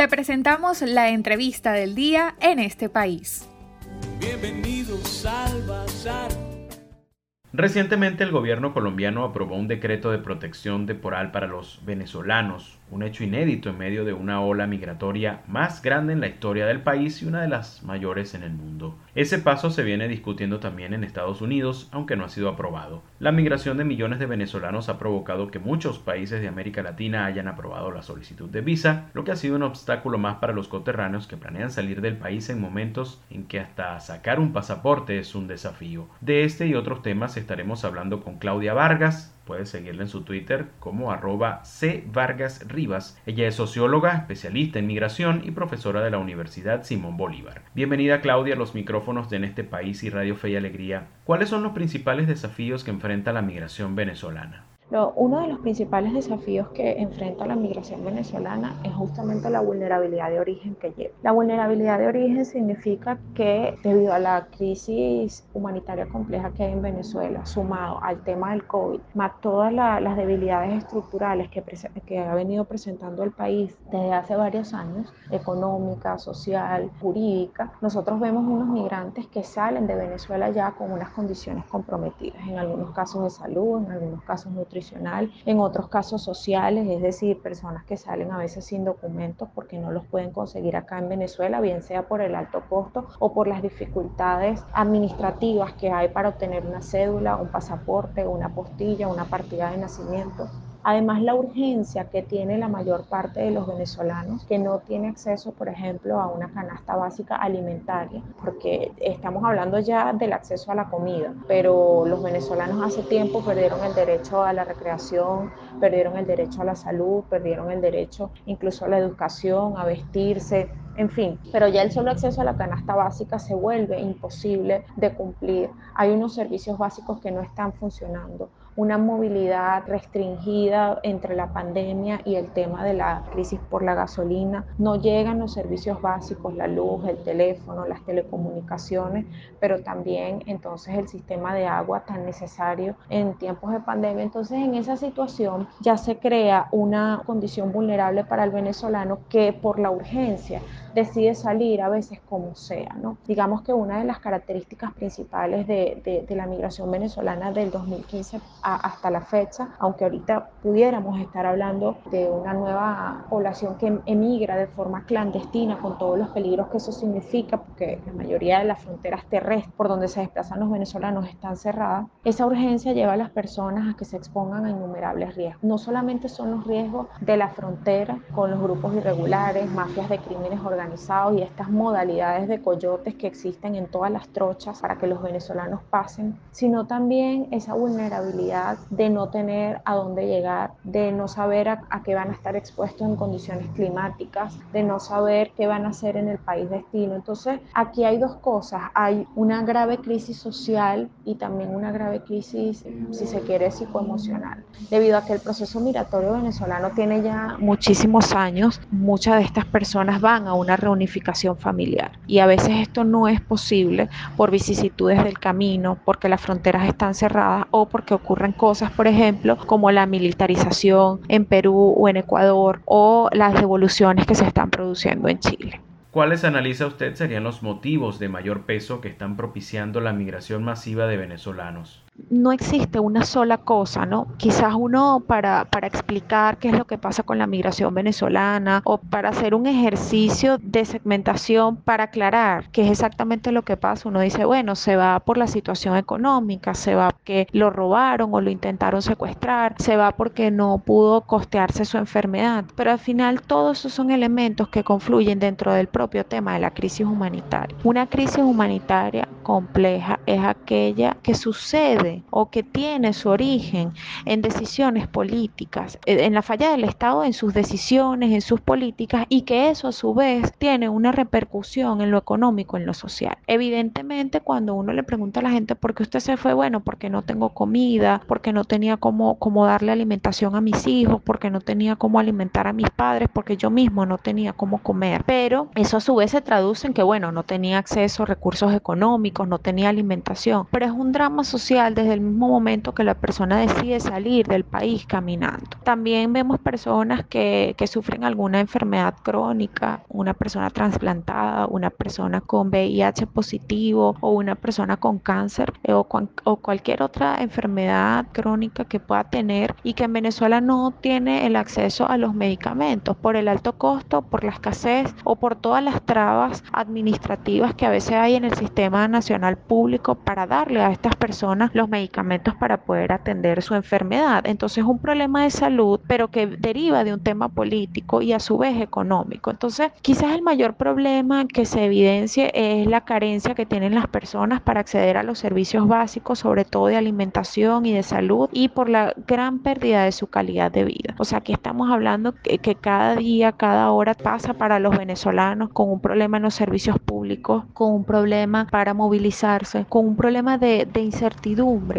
Te presentamos la entrevista del día en este país. Bienvenidos al Bazar. Recientemente el gobierno colombiano aprobó un decreto de protección temporal para los venezolanos un hecho inédito en medio de una ola migratoria más grande en la historia del país y una de las mayores en el mundo. Ese paso se viene discutiendo también en Estados Unidos, aunque no ha sido aprobado. La migración de millones de venezolanos ha provocado que muchos países de América Latina hayan aprobado la solicitud de visa, lo que ha sido un obstáculo más para los coterráneos que planean salir del país en momentos en que hasta sacar un pasaporte es un desafío. De este y otros temas estaremos hablando con Claudia Vargas, Puedes seguirla en su Twitter como arroba C. Vargas Rivas. Ella es socióloga, especialista en migración y profesora de la Universidad Simón Bolívar. Bienvenida Claudia a los micrófonos de En este país y Radio Fe y Alegría. ¿Cuáles son los principales desafíos que enfrenta la migración venezolana? Uno de los principales desafíos que enfrenta la migración venezolana es justamente la vulnerabilidad de origen que lleva. La vulnerabilidad de origen significa que debido a la crisis humanitaria compleja que hay en Venezuela, sumado al tema del COVID, más todas las debilidades estructurales que, que ha venido presentando el país desde hace varios años, económica, social, jurídica, nosotros vemos unos migrantes que salen de Venezuela ya con unas condiciones comprometidas, en algunos casos de salud, en algunos casos nutricionales en otros casos sociales, es decir, personas que salen a veces sin documentos porque no los pueden conseguir acá en Venezuela, bien sea por el alto costo o por las dificultades administrativas que hay para obtener una cédula, un pasaporte, una postilla, una partida de nacimiento. Además, la urgencia que tiene la mayor parte de los venezolanos que no tiene acceso, por ejemplo, a una canasta básica alimentaria, porque estamos hablando ya del acceso a la comida, pero los venezolanos hace tiempo perdieron el derecho a la recreación, perdieron el derecho a la salud, perdieron el derecho incluso a la educación, a vestirse, en fin, pero ya el solo acceso a la canasta básica se vuelve imposible de cumplir. Hay unos servicios básicos que no están funcionando una movilidad restringida entre la pandemia y el tema de la crisis por la gasolina. No llegan los servicios básicos, la luz, el teléfono, las telecomunicaciones, pero también entonces el sistema de agua tan necesario en tiempos de pandemia. Entonces en esa situación ya se crea una condición vulnerable para el venezolano que por la urgencia decide salir a veces como sea. Digamos que una de las características principales de, de, la migración venezolana del 2015 hasta la fecha, aunque ahorita pudiéramos estar hablando de una nueva población que emigra de forma clandestina con todos los peligros que eso significa, porque la mayoría de las fronteras terrestres por donde se desplazan los venezolanos están cerradas, esa urgencia lleva a las personas a que se expongan a innumerables riesgos. No solamente son los riesgos de la frontera con los grupos irregulares, mafias de crímenes organizados, organizados y estas modalidades de coyotes que existen en todas las trochas para que los venezolanos pasen, sino también esa vulnerabilidad de no tener a dónde llegar, de no saber a, qué van a estar expuestos en condiciones climáticas, de no saber qué van a hacer en el país destino. Entonces, aquí hay dos cosas. Hay una grave crisis social y también una grave crisis, si se quiere, psicoemocional. Debido a que el proceso migratorio venezolano tiene ya muchísimos años, muchas de estas personas van a una reunificación familiar. Y a veces esto no es posible por vicisitudes del camino, porque las fronteras están cerradas o porque ocurren cosas, por ejemplo, como la militarización en Perú o en Ecuador o las devoluciones que se están produciendo en Chile. ¿Cuáles analiza usted serían los motivos de mayor peso que están propiciando la migración masiva de venezolanos? No existe una sola cosa, ¿no? Quizás uno para, para explicar qué es lo que pasa con la migración venezolana o para hacer un ejercicio de segmentación para aclarar qué es exactamente lo que pasa, uno dice, bueno, se va por la situación económica, se va porque lo robaron o lo intentaron secuestrar, se va porque no pudo costearse su enfermedad, pero al final todos esos son elementos que confluyen dentro del propio tema de la crisis humanitaria. Una crisis humanitaria compleja es aquella que sucede o que tiene su origen en decisiones políticas, eh, en la falla del Estado en sus decisiones, en sus políticas y que eso a su vez tiene una repercusión en lo económico, en lo social. Evidentemente cuando uno le pregunta a la gente por qué usted se fue, bueno, porque no tengo comida, porque no tenía cómo, cómo darle alimentación a mis hijos, porque no tenía cómo alimentar a mis padres, porque yo mismo no tenía cómo comer. Pero eso a su vez se traduce en que, bueno, no tenía acceso a recursos económicos, económicos, no tenía alimentación, pero es un drama social desde el mismo momento que la persona decide salir del país caminando. También vemos personas que, que sufren alguna enfermedad crónica, una persona trasplantada, una persona con VIH positivo o una persona con cáncer eh, o, o cualquier otra enfermedad crónica que pueda tener y que en Venezuela no tiene el acceso a los medicamentos por el alto costo, por la escasez o por todas las trabas administrativas que a veces hay en el sistema nacional público para darle a estas personas los medicamentos para poder atender su enfermedad. Entonces es un problema de salud, pero que deriva de un tema político y a su vez económico. Entonces quizás el mayor problema que se evidencie es la carencia que tienen las personas para acceder a los servicios básicos, sobre todo de alimentación y de salud, y por la gran pérdida de su calidad de vida. O sea, que estamos hablando que, que cada día, cada hora pasa para los venezolanos con un problema en los servicios públicos, con un problema para movilizarse, con un problema de, de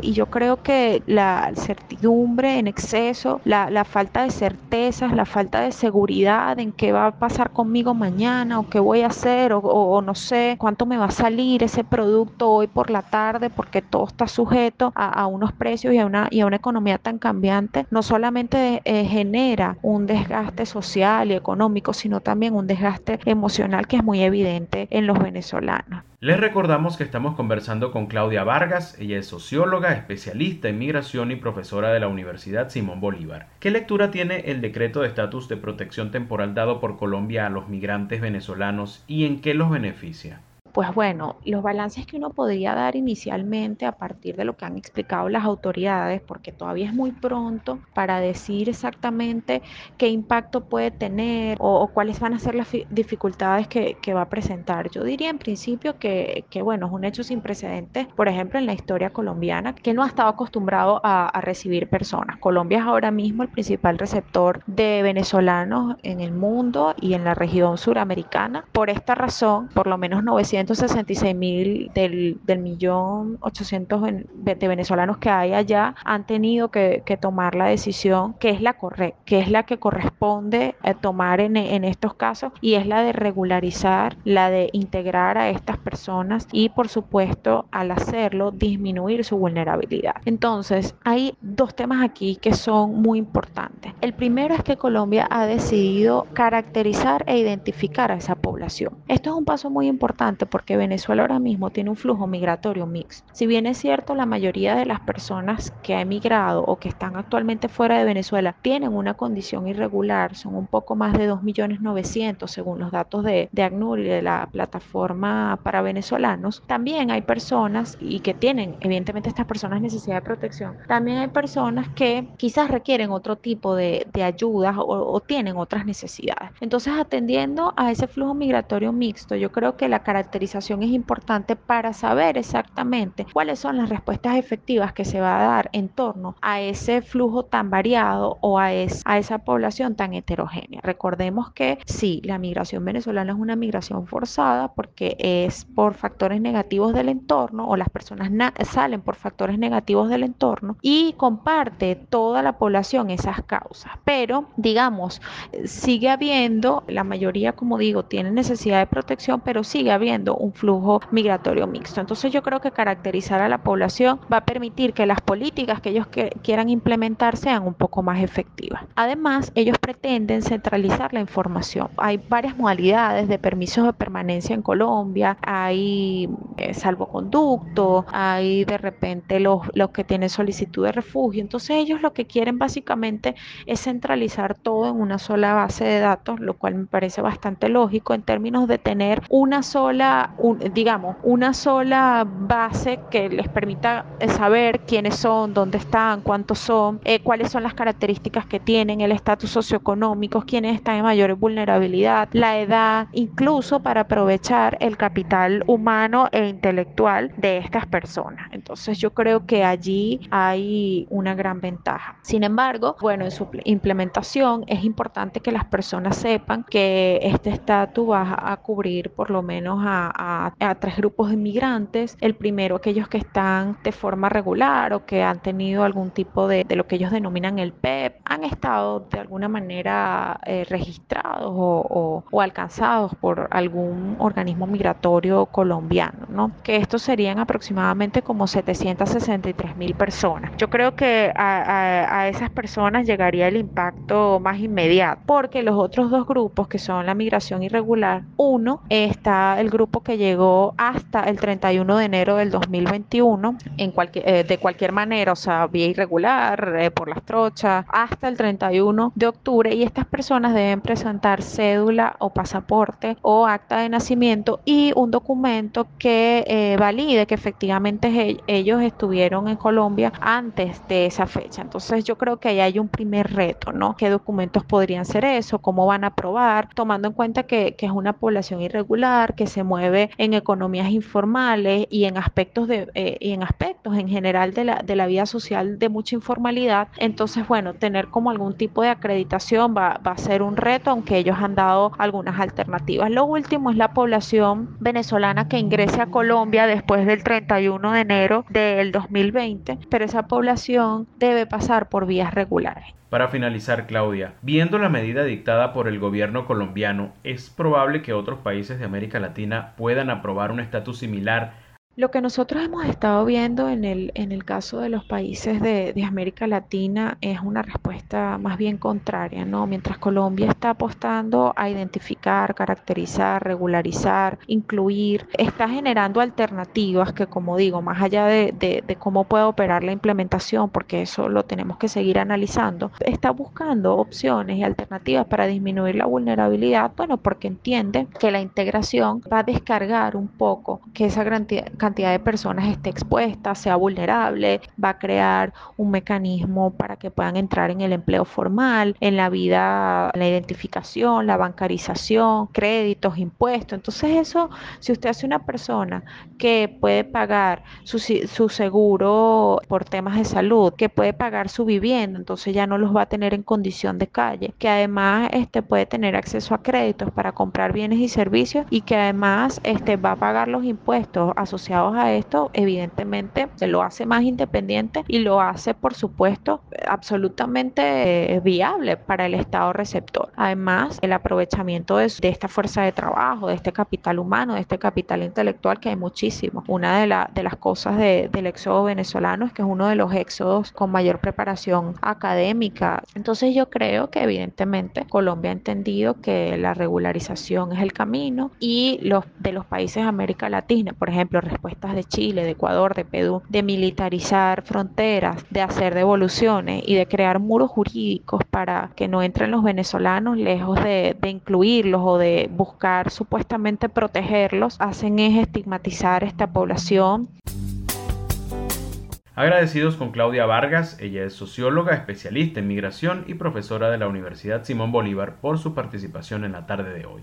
Y yo creo que la certidumbre en exceso, la, falta de certezas, la falta de seguridad en qué va a pasar conmigo mañana o qué voy a hacer o, no sé cuánto me va a salir ese producto hoy por la tarde porque todo está sujeto a, a unos precios y a, una, y a una economía tan cambiante, no solamente eh, genera un desgaste social y económico, sino también un desgaste emocional que es muy evidente en los venezolanos. Les recordamos que estamos conversando con Claudia Vargas, ella es socióloga, especialista en migración y profesora de la Universidad Simón Bolívar. ¿Qué lectura tiene el decreto de estatus de protección temporal dado por Colombia a los migrantes venezolanos y en qué los beneficia? Pues bueno, los balances que uno podría dar inicialmente a partir de lo que han explicado las autoridades, porque todavía es muy pronto para decir exactamente qué impacto puede tener o, cuáles van a ser las dificultades que, va a presentar. Yo diría en principio que, que, bueno, es un hecho sin precedentes, por ejemplo, en la historia colombiana, que no ha estado acostumbrado a, a recibir personas. Colombia es ahora mismo el principal receptor de venezolanos en el mundo y en la región suramericana. Por esta razón, por lo menos 900 166 mil del, del millón 800 de venezolanos que hay allá han tenido que, tomar la decisión que es la correcta, que es la que corresponde eh, tomar en, en estos casos y es la de regularizar, la de integrar a estas personas y por supuesto al hacerlo disminuir su vulnerabilidad. Entonces hay dos temas aquí que son muy importantes. El primero es que Colombia ha decidido caracterizar e identificar a esa población. Esto es un paso muy importante porque Venezuela ahora mismo tiene un flujo migratorio mixto. Si bien es cierto, la mayoría de las personas que han emigrado o que están actualmente fuera de Venezuela tienen una condición irregular, son un poco más de 2.900.000 según los datos de, de ACNUR y de la plataforma para venezolanos. También hay personas y que tienen, evidentemente estas personas necesidad de protección, también hay personas que quizás requieren otro tipo de, de ayudas o, o tienen otras necesidades. Entonces, atendiendo a ese flujo migratorio mixto, yo creo que la característica es importante para saber exactamente cuáles son las respuestas efectivas que se va a dar en torno a ese flujo tan variado o a, a esa población tan heterogénea. Recordemos que sí, la migración venezolana es una migración forzada porque es por factores negativos del entorno o las personas salen por factores negativos del entorno y comparte toda la población esas causas. Pero, digamos, sigue habiendo, la mayoría, como digo, tiene necesidad de protección, pero sigue habiendo un flujo migratorio mixto. Entonces yo creo que caracterizar a la población va a permitir que las políticas que ellos quieran implementar sean un poco más efectivas. Además, ellos pretenden centralizar la información. Hay varias modalidades de permisos de permanencia en Colombia, hay eh, salvoconducto, hay de repente los, los que tienen solicitud de refugio. Entonces ellos lo que quieren básicamente es centralizar todo en una sola base de datos, lo cual me parece bastante lógico en términos de tener una sola un, digamos, una sola base que les permita eh, saber quiénes son, dónde están, cuántos son, eh, cuáles son las características que tienen, el estatus socioeconómico, quiénes están en mayor vulnerabilidad, la edad, incluso para aprovechar el capital humano e intelectual de estas personas. Entonces yo creo que allí hay una gran ventaja. Sin embargo, bueno, en su implementación es importante que las personas sepan que este estatus va a cubrir por lo menos a a, tres grupos de inmigrantes. El primero, aquellos que están de forma regular o que han tenido algún tipo de, de lo que ellos denominan el PEP, e han estado de alguna manera eh, registrados o, o, alcanzados por algún organismo migratorio colombiano, ¿no? Que estos serían aproximadamente como 763 mil personas. Yo creo que a, a esas personas llegaría el impacto más inmediato, porque los otros dos grupos, que son la migración irregular, uno está el grupo que llegó hasta el 31 de enero del 2021, en eh, de cualquier manera, o sea, vía irregular, eh, por las trochas, hasta el 31 de octubre, y estas personas deben presentar cédula o pasaporte o acta de nacimiento y un documento que eh, valide que efectivamente ellos estuvieron en Colombia antes de esa fecha. Entonces yo creo que ahí hay un primer reto, ¿no? ¿Qué documentos podrían ser eso? ¿Cómo van a probar? Tomando en cuenta que, que es una población irregular, que se mueve en economías informales y en aspectos de, eh, y en aspectos en general de la, de la vida social de mucha informalidad. Entonces, bueno, tener como algún tipo de acreditación va, va a ser un reto, aunque ellos han dado algunas alternativas. Lo último es la población venezolana que ingrese a Colombia después del 31 de enero del 2020, pero esa población debe pasar por vías regulares. Para finalizar, Claudia, viendo la medida dictada por el gobierno colombiano, ¿es probable que otros países de América Latina puedan aprobar un estatus similar lo que nosotros hemos estado viendo en el, en el caso de los países de, América Latina es una respuesta más bien contraria, ¿no? Mientras Colombia está apostando a identificar, caracterizar, regularizar, incluir, está generando alternativas que, como digo, más allá de, de cómo puede operar la implementación, porque eso lo tenemos que seguir analizando, está buscando opciones y alternativas para disminuir la vulnerabilidad, bueno, porque entiende que la integración va a descargar un poco que esa gran cantidad de personas esté expuesta, sea vulnerable, va a crear un mecanismo para que puedan entrar en el empleo formal, en la vida, la identificación, la bancarización, créditos, impuestos. Entonces eso, si usted hace una persona que puede pagar su, su seguro por temas de salud, que puede pagar su vivienda, entonces ya no los va a tener en condición de calle, que además este, puede tener acceso a créditos para comprar bienes y servicios y que además este, va a pagar los impuestos asociados a esto, evidentemente se lo hace más independiente y lo hace, por supuesto, absolutamente eh, viable para el Estado receptor. Además, el aprovechamiento de, esta fuerza de trabajo, de este capital humano, de este capital intelectual, que hay muchísimo. Una de, de las cosas del éxodo venezolano es que es uno de los éxodos con mayor preparación académica. Entonces yo creo que evidentemente Colombia ha entendido que la regularización es el camino y los de los países de América Latina, por ejemplo, de Chile, de Ecuador, de Perú, de militarizar fronteras, de hacer devoluciones y de crear muros jurídicos para que no entren los venezolanos lejos de, de incluirlos o de buscar supuestamente protegerlos, hacen es estigmatizar esta población. Agradecidos con Claudia Vargas, ella es socióloga, especialista en migración y profesora de la Universidad Simón Bolívar por su participación en la tarde de hoy.